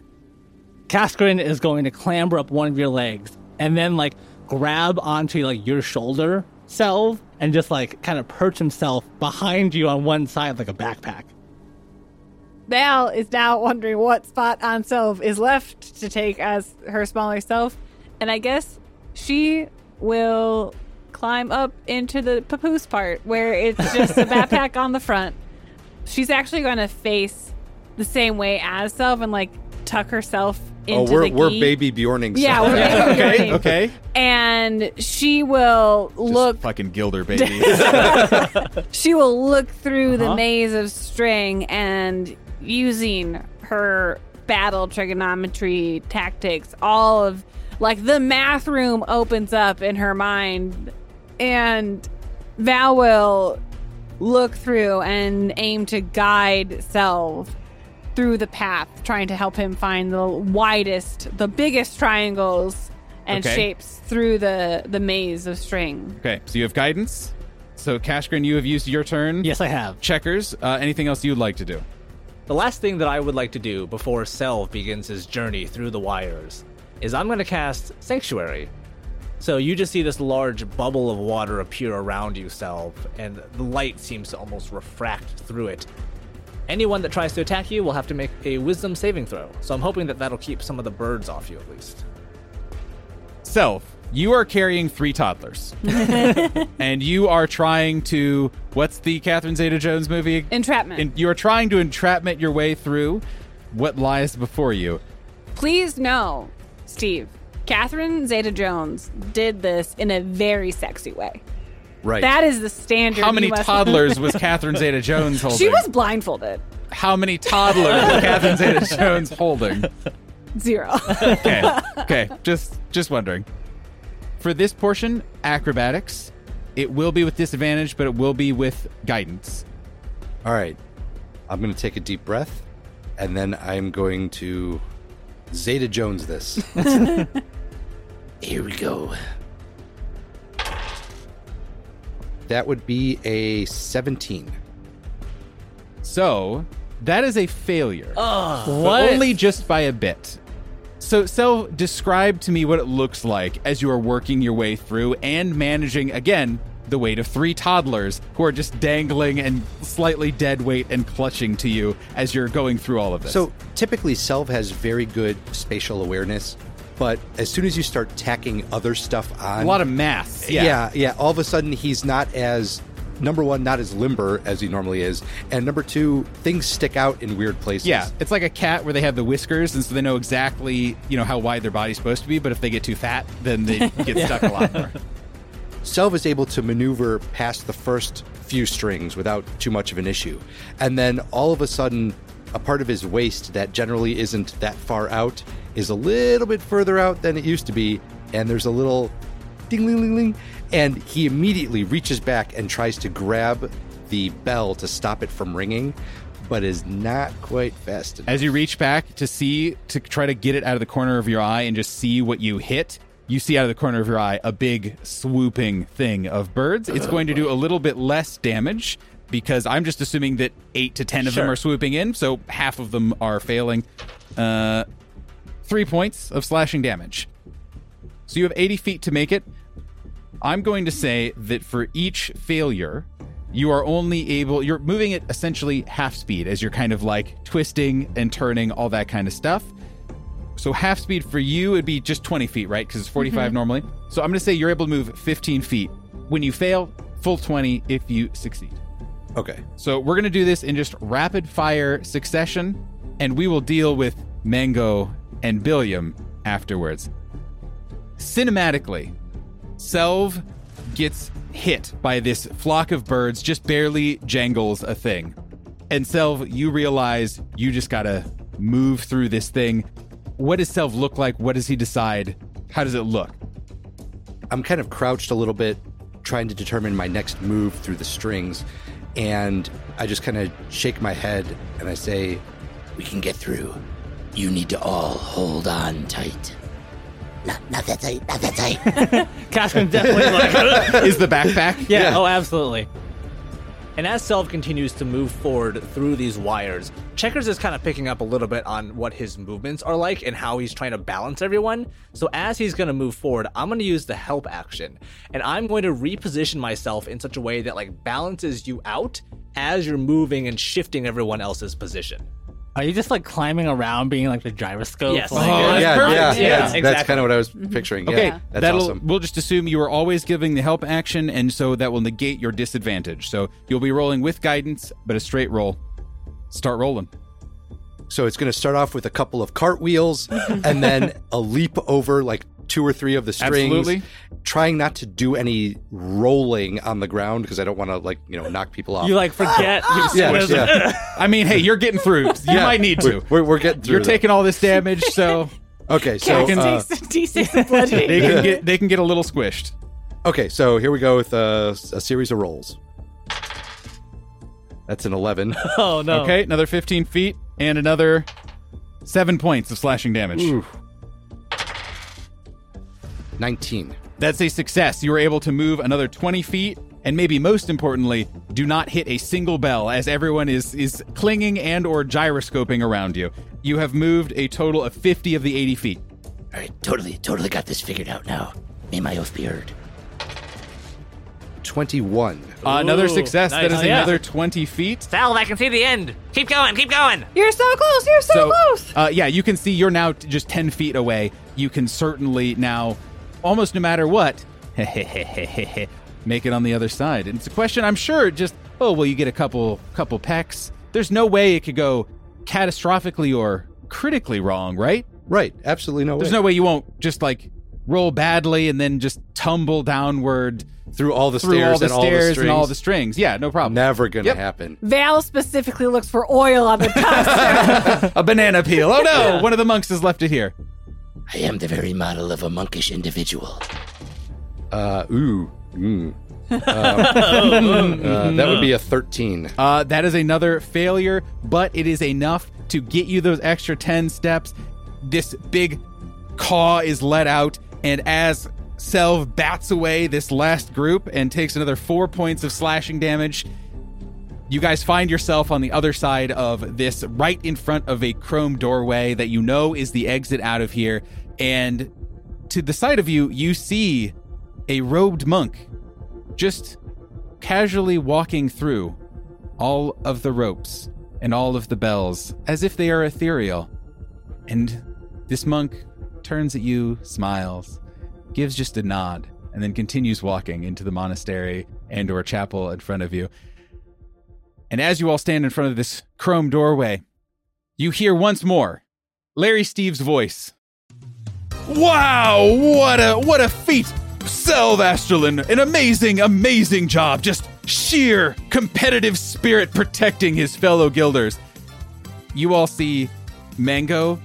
Kaskrin is going to clamber up one of your legs and then like grab onto like your shoulder self and just like kind of perch himself behind you on one side like a backpack. Val is now wondering what spot on Selv is left to take as her smaller self. And I guess she will climb up into the papoose part where it's just a (laughs) backpack on the front. She's actually going to face the same way as Selv and like tuck herself into oh, we're, the we're baby Bjorning. Yeah, we're (laughs) baby Okay, Bjorning. okay. And she will Just look fucking Guilder (laughs) baby. (laughs) she will look through the Uh-huh. maze of string and using her battle trigonometry tactics all of like the math room opens up in her mind and val will look through and aim to guide self through the path trying to help him find the widest the biggest triangles and Okay. shapes through the the maze of string okay, so you have guidance. So Kaskrin, you have used your turn. Yes, I have. Checkers. Uh, anything else you'd like to do? The last thing that I would like to do before Selv begins his journey through the wires is I'm going to cast Sanctuary. So you just see this large bubble of water appear around you, Selv, and the light seems to almost refract through it. Anyone that tries to attack you will have to make a wisdom saving throw. So I'm hoping that that'll keep some of the birds off you at least. Selv, you are carrying three toddlers. (laughs) and you are trying to. What's the Catherine Zeta Jones movie? entrapment And you are trying to entrapment your way through what lies before you. Please know, Steve, Catherine Zeta Jones did this in a very sexy way. Right. That is the standard. How many you toddlers (laughs) was Catherine Zeta Jones holding? she was blindfolded. How many toddlers was Catherine Zeta Jones holding? Zero. Okay. (laughs) Okay. Just just wondering. For this portion, acrobatics, it will be with disadvantage, but it will be with guidance. All right. I'm going to take a deep breath, and then I'm going to Zeta Jones this. (laughs) Here we go. that would be a 17. So that is a failure. Ah. but What? only just by a bit. So, so describe to me what it looks like as you are working your way through and managing again the weight of three toddlers who are just dangling and slightly dead weight and clutching to you as you're going through all of this. So typically, Selv has very good spatial awareness, but as soon as you start tacking other stuff on, a lot of mass. yeah. Yeah. yeah, all of a sudden he's not as number one, not as limber as he normally is, and number two, things stick out in weird places. Yeah, it's like a cat where they have the whiskers, and so they know exactly, you know, how wide their body's supposed to be. But if they get too fat, then they (laughs) get stuck a lot more. Selv is able to maneuver past the first few strings without too much of an issue. And then all of a sudden, a part of his waist that generally isn't that far out is a little bit further out than it used to be. And there's a little ding, ling, ling, ling. And he immediately reaches back and tries to grab the bell to stop it from ringing, but is not quite fast enough. As you reach back to see, to try to get it out of the corner of your eye and just see what you hit, you see out of the corner of your eye a big swooping thing of birds. It's going to do a little bit less damage because I'm just assuming that eight to ten of them are swooping in, so half of them are failing. Uh, three points of slashing damage. So you have 80 feet to make it. I'm going to say that for each failure, you are only able, you're moving at essentially half speed as you're kind of like twisting and turning, all that kind of stuff. So half speed for you would be just 20 feet, right? Because it's 45 mm-hmm. normally. So I'm going to say you're able to move 15 feet. When you fail, full 20 if you succeed. Okay. So we're going to do this in just rapid fire succession, and we will deal with Mango and Billiam afterwards. Cinematically, Selv gets hit by this flock of birds, just barely jangles a thing. And Selv, you realize you just got to move through this thing. What does Selv look like? What does he decide? How does it look? I'm kind of crouched a little bit, trying to determine my next move through the strings. And I just kind of shake my head and I say, We can get through. You need to all hold on tight. Not, not that tight, not that tight. (laughs) Kaskrin definitely (laughs) like. Is the backpack? yeah, Oh, absolutely. And as Selv continues to move forward through these wires, Checkers is kind of picking up a little bit on what his movements are like and how he's trying to balance everyone. So as he's going to move forward, I'm going to use the help action, and I'm going to reposition myself in such a way that like balances you out as you're moving and shifting everyone else's position. Are you just like climbing around, being like the gyroscope? Yes. Like, Oh, that's yeah, yeah, Yeah, yeah. That's, exactly. kind of what I was mm-hmm. picturing. Okay, yeah, that's that'll awesome. we'll just assume you are always giving the help action, and so that will negate your disadvantage. So you'll be rolling with guidance, but a straight roll. Start rolling. So it's going to start off with a couple of cartwheels (laughs) and then a leap over like two or three of the strings. Absolutely. Trying not to do any rolling on the ground because I don't want to like you know knock people off. You like forget. (laughs) you yeah, yeah. I mean, hey, you're getting through. (laughs) You Yeah. might need to. We're, we're getting through. You're that. taking all this damage, so (laughs) Okay, so Cax uh, takes D6 of bludgeoning. they can get they can get a little squished. okay, so here we go with uh, a series of rolls. That's an eleven. Oh no. Okay, another 15 feet and another seven points of slashing damage. Nineteen. That's a success. You were able to move another 20 feet, and maybe most importantly, do not hit a single bell as everyone is is clinging and or gyroscoping around you. You have moved a total of 50 of the 80 feet. All right, totally, totally got this figured out now. May my oath be heard. Twenty-one. Uh, another Ooh, success. nice. That is Oh, yeah. another 20 feet. Selv, I can see the end. Keep going, keep going. You're so close. You're so, close. Uh, yeah, you can see you're now t- just 10 feet away. You can certainly now, almost no matter what, (laughs) make it on the other side. And it's a question I'm sure just, oh, well, you get a couple couple pecks. There's no way it could go catastrophically or critically wrong, right? Right. Absolutely no way. There's no way you won't just like roll badly and then just tumble downward Through all the through stairs all the and all the strings. and all the strings. Yeah, no problem. Never gonna Yep. happen. Val specifically looks for oil on the (laughs) tusk. A banana peel. Oh no, one of the monks has left it here. I am the very model of a monkish individual. Uh, ooh. Mm. (laughs) Um, uh, that would be a 13. Uh, that is another failure, but it is enough to get you those extra 10 steps. This big caw is let out, and as Selv bats away this last group and takes another four points of slashing damage, you guys find yourself on the other side of this, right in front of a chrome doorway that you know is the exit out of here. And to the side of you, you see a robed monk just casually walking through all of the ropes and all of the bells as if they are ethereal. And this monk turns at you, smiles, gives just a nod, and then continues walking into the monastery and or chapel in front of you. And as you all stand in front of this chrome doorway, you hear once more Larry Steve's voice. Wow, what a what a feat! Selv an amazing, amazing job. Just sheer competitive spirit protecting his fellow guilders. You all see Mango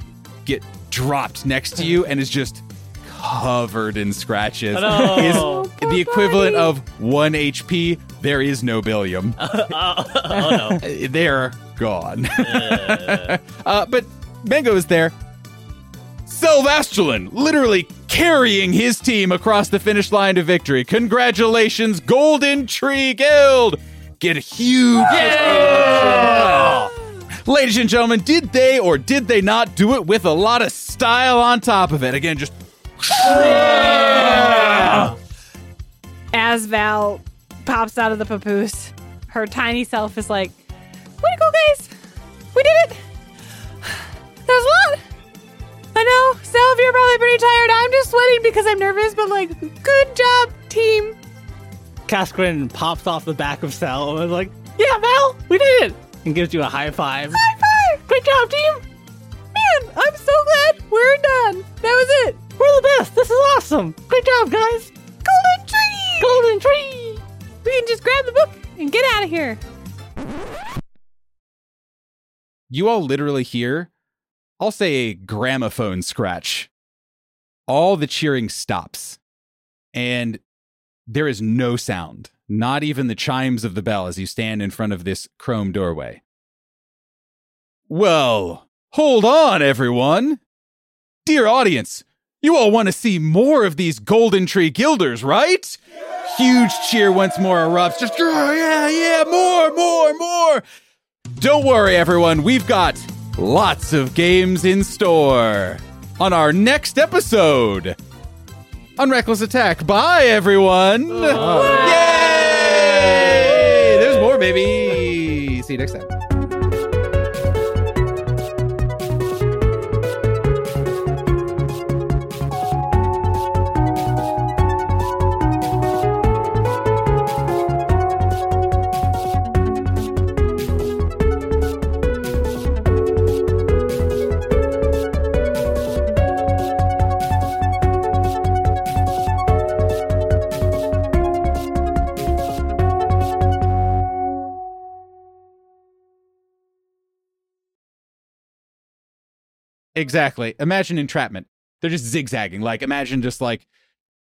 get dropped next to you and is just covered in scratches. no. Is the equivalent of one HP. There is no Billiam. (laughs) oh no. They're gone. (laughs) uh, but Mango is there. Sylvastrelin literally carrying his team across the finish line to victory. Congratulations, Golden Tree Guild! Get a huge. Ladies and gentlemen, did they or did they not do it with a lot of style on top of it? Again, just. As Val pops out of the papoose, her tiny self is like, Way to go, guys! We did it! (sighs) That was a lot! I know, Selv, you're probably pretty tired. I'm just sweating because I'm nervous, but like, good job, team. Kaskrin pops off the back of Cell and is like, Yeah, Val, we did it! And gives you a high five. High five! Great job, team! Man, I'm so glad we're done. That was it. We're the best! This is awesome! Great job, guys! Golden tree! Golden tree! We can just grab the book and get out of here. You all literally hear, I'll say a gramophone scratch. All the cheering stops. And there is no sound, not even the chimes of the bell as you stand in front of this chrome doorway. Well, hold on, everyone. Dear audience, you all want to see more of these Golden Tree Guilders, right? Huge cheer once more erupts. Just, "Oh, yeah, yeah, more, more, more. Don't worry, everyone. We've got lots of games in store on our next episode on Reckless Attack. Bye, everyone. Yay! There's more, baby. See you next time. Exactly. Imagine entrapment. They're just zigzagging. Like imagine just like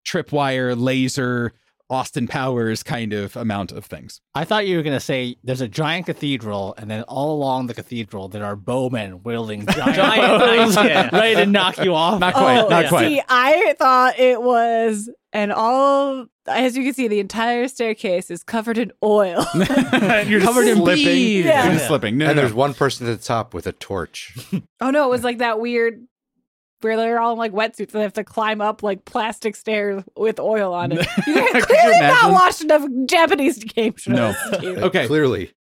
tripwire, laser, Austin Powers kind of amount of things. I thought you were going to say there's a giant cathedral, and then all along the cathedral, there are bowmen wielding (laughs) giant, Giant bows knives, yeah. (laughs) ready to knock you off. Not quite. Oh, not yeah. quite. See, I thought it was, and all, as you can see, the entire staircase is covered in oil. (laughs) (laughs) You're just Covered in slipping. bees. Yeah. Slipping. No, and no, there's no. one person at the top with a torch. (laughs) oh no, it was like that weird where they're all in like wetsuits and they have to climb up like plastic stairs with oil on it. You guys Could you clearly not watched enough Japanese game shows. No. Okay. Clearly.